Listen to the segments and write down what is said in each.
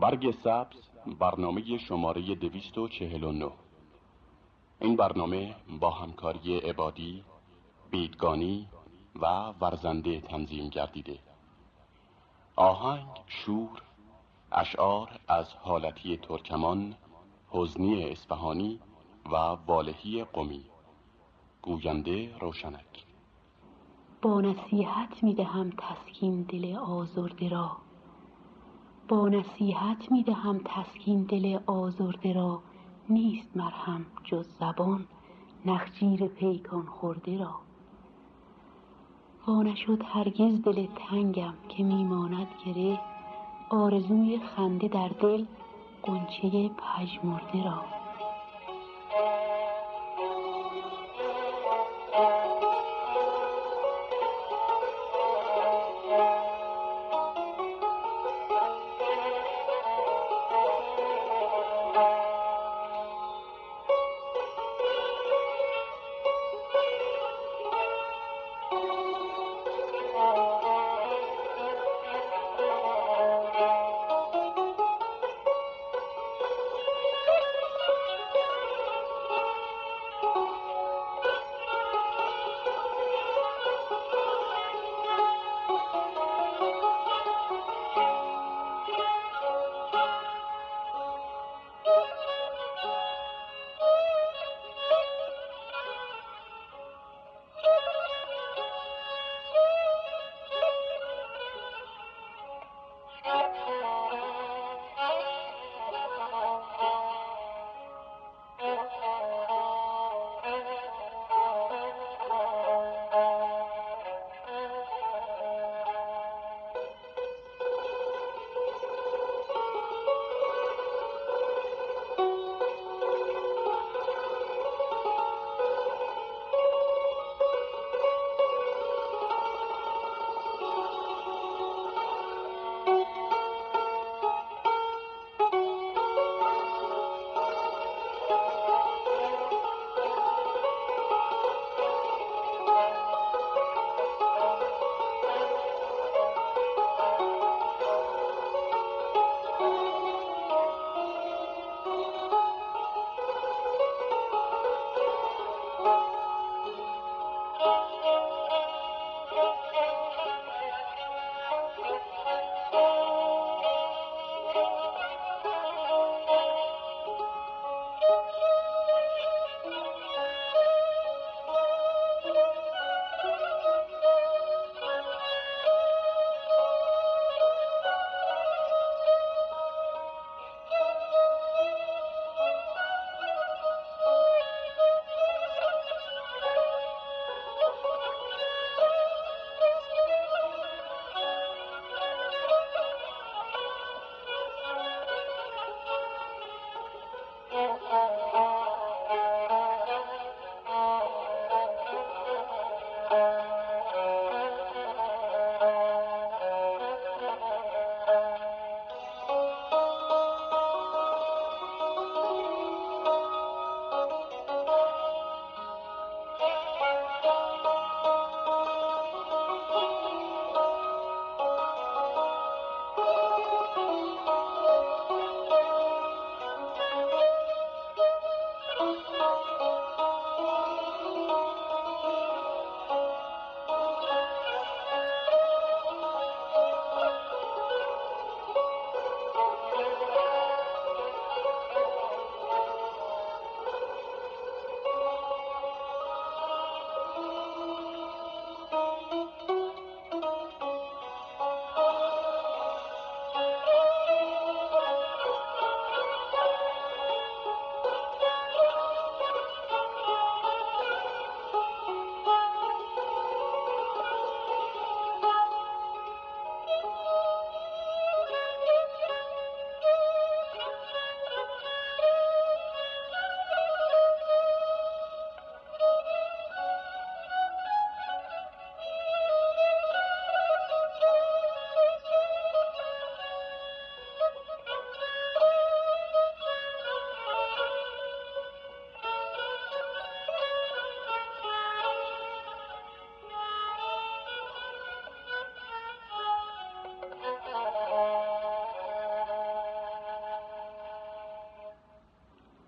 برگ سبز برنامه شماره دویست و چهل و نو. این برنامه با همکاری عبادی، بیدگانی و ورزنده تنظیم گردیده. آهنگ شور اشعار از حالتی ترکمان حزنی اسفهانی و والهی قمی. گوینده روشنک. با نصیحت می دهم تسکین دل آزرده را. با نصیحت می دهم تسکین دل آزرده را نیست مرهم جز زبان نخجیر پیکان خورده را. وا نشد هرگز دل تنگم که میماند گره آرزوی خنده در دل غنچه پژمرده را.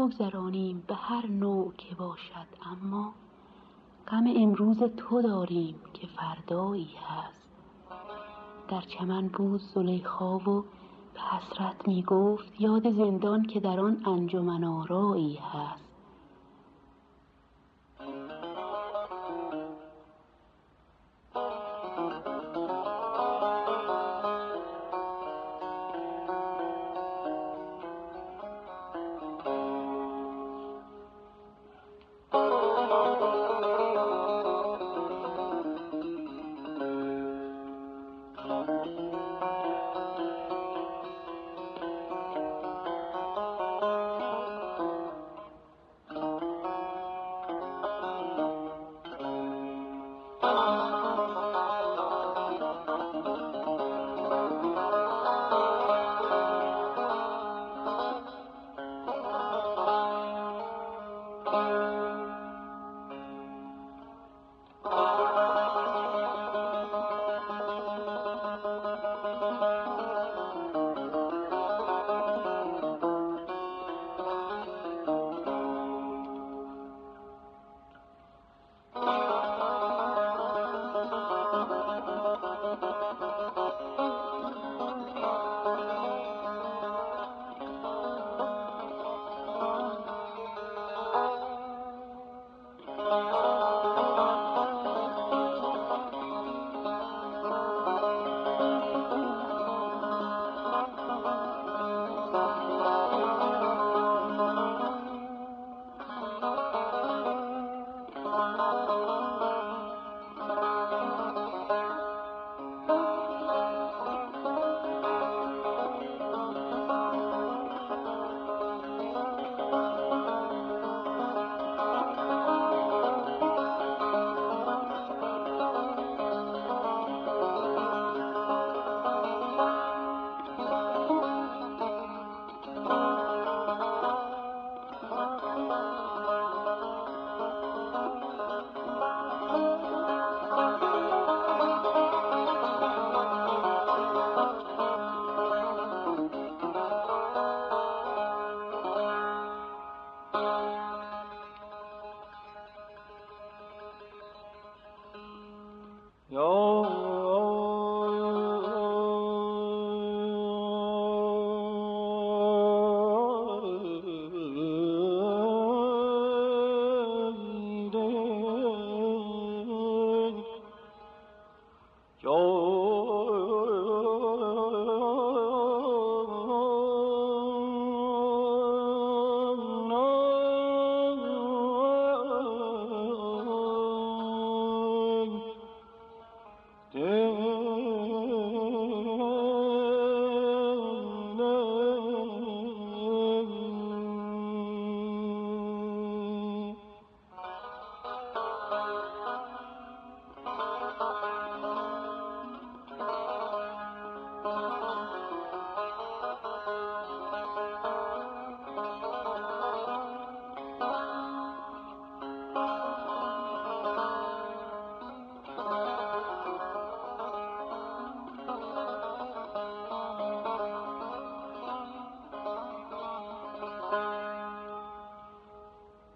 بگذرانیم به هر نوع که باشد اما غم امروز تو داریم که فردایی هست. در چمن بود زلیخا و به حسرت می گفت یاد زندان که در آن انجمن آرایی هست.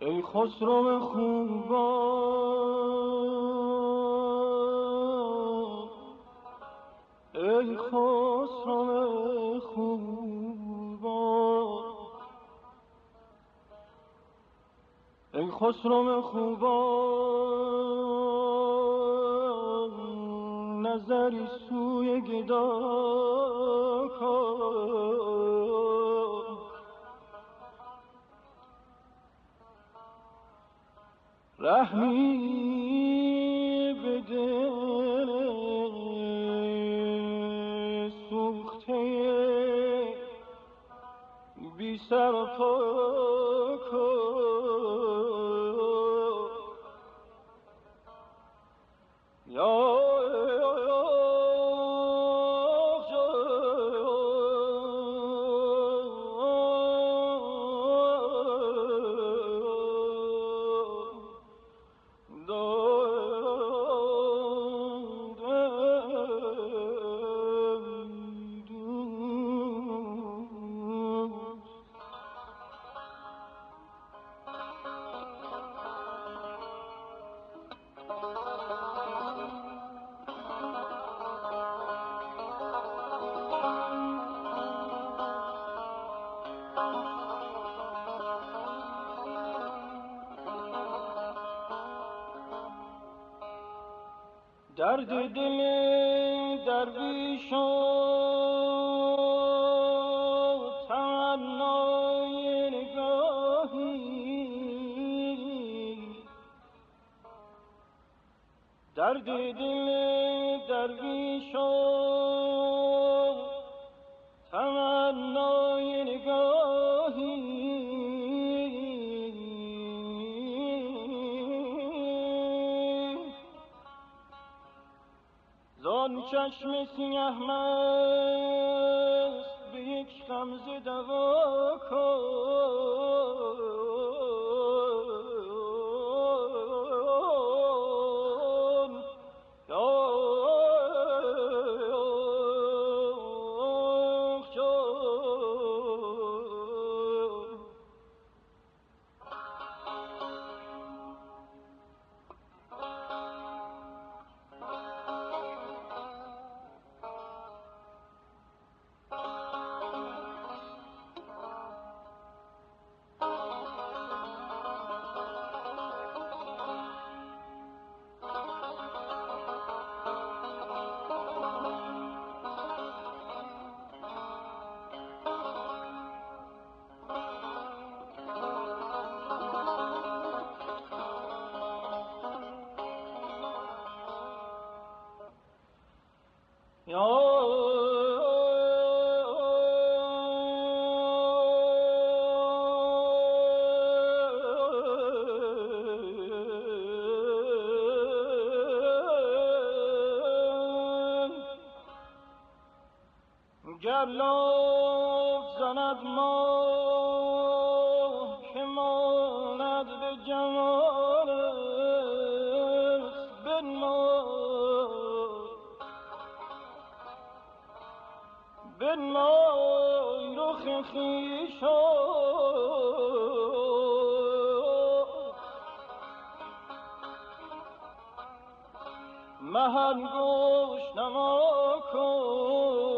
خسرو خوبا ای خسرو خوبا ای خسرو خوبا نظری سوی گدا رحمی به دل سوخته بی سر و درد دل درویشان تمنای نگاهی درد دل درویشان چشم سیه مست گر رخ خویشا مهن گوش نما ای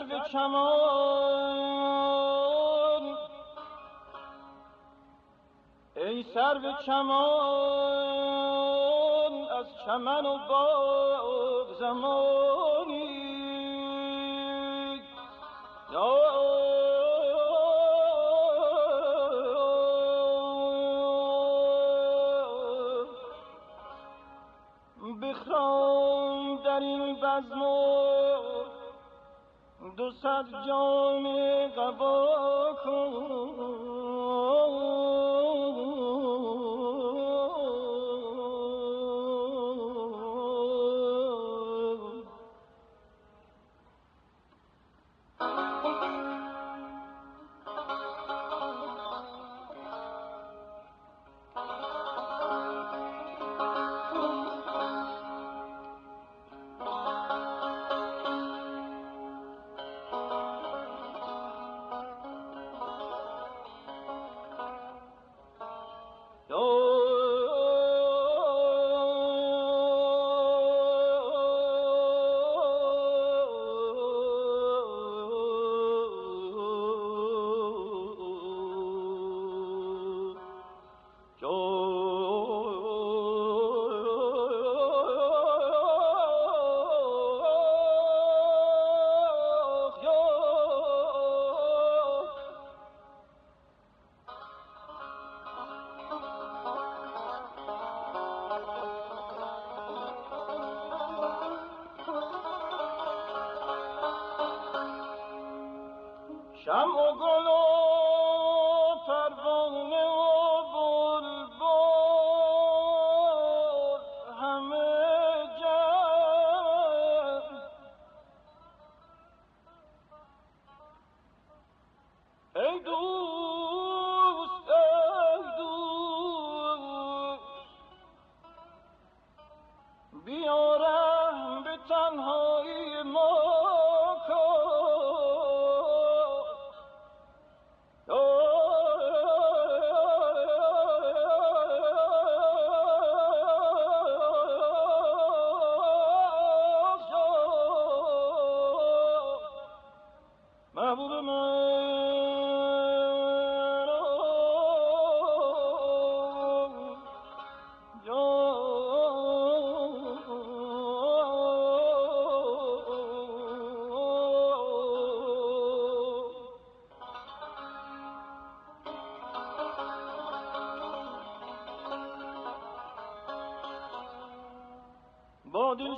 سرو چمان ای سرو چمان از چمن و باغ زمانی دو صد جام قبا کن.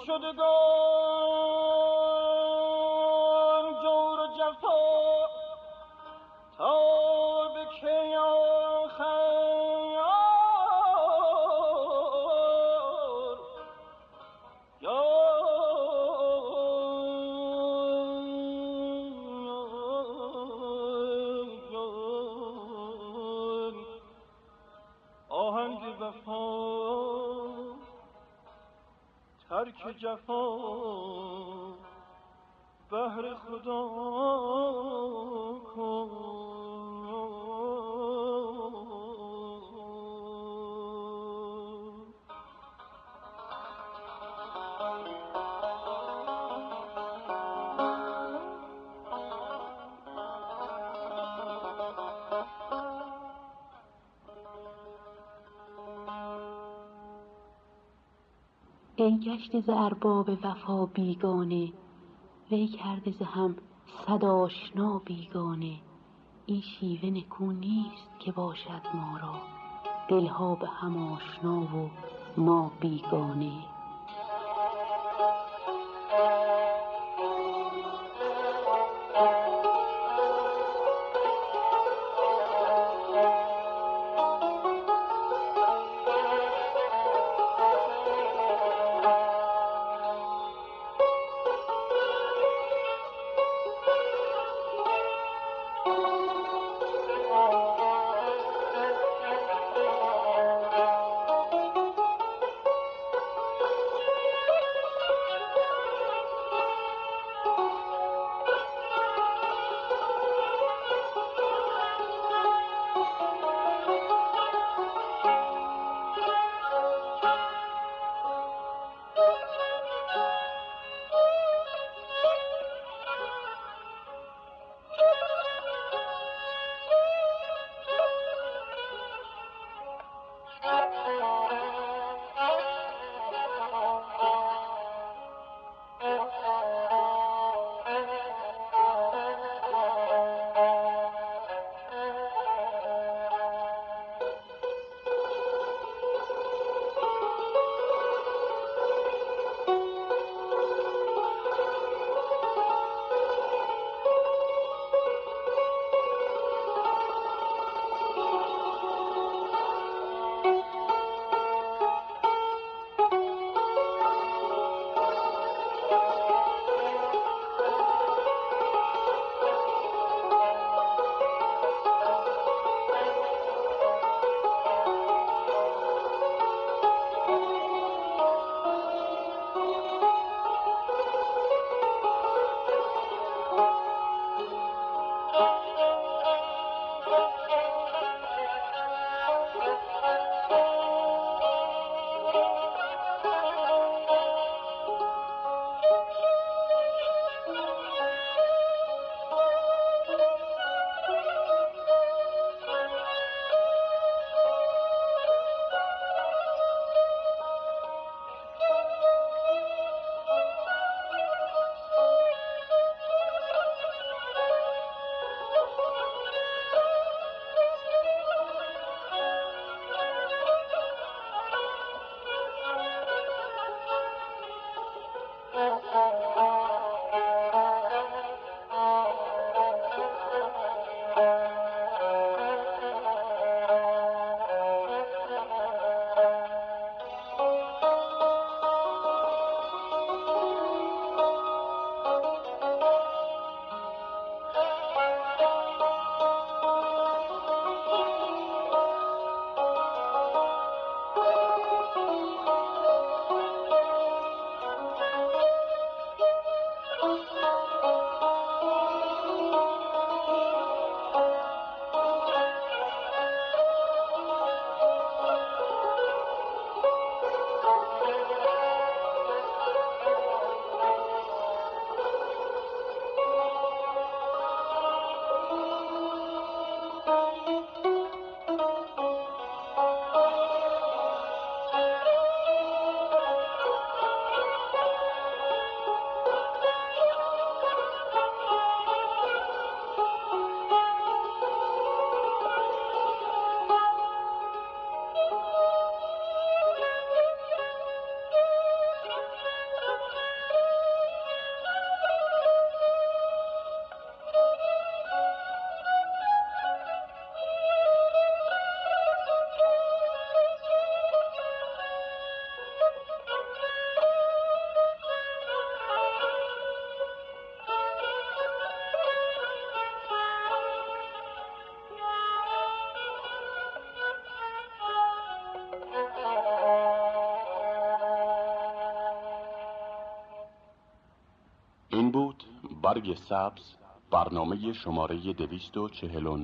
شده دار ترک جفا بهر خدا ای گشته ز ارباب وفا بیگانه وی کرده ز هم صد آشنا بیگانه. این شیوه نکو نیست که باشد ما را دلها به هم آشنا و ما بیگانه. برگ سبز برنامه شماره 249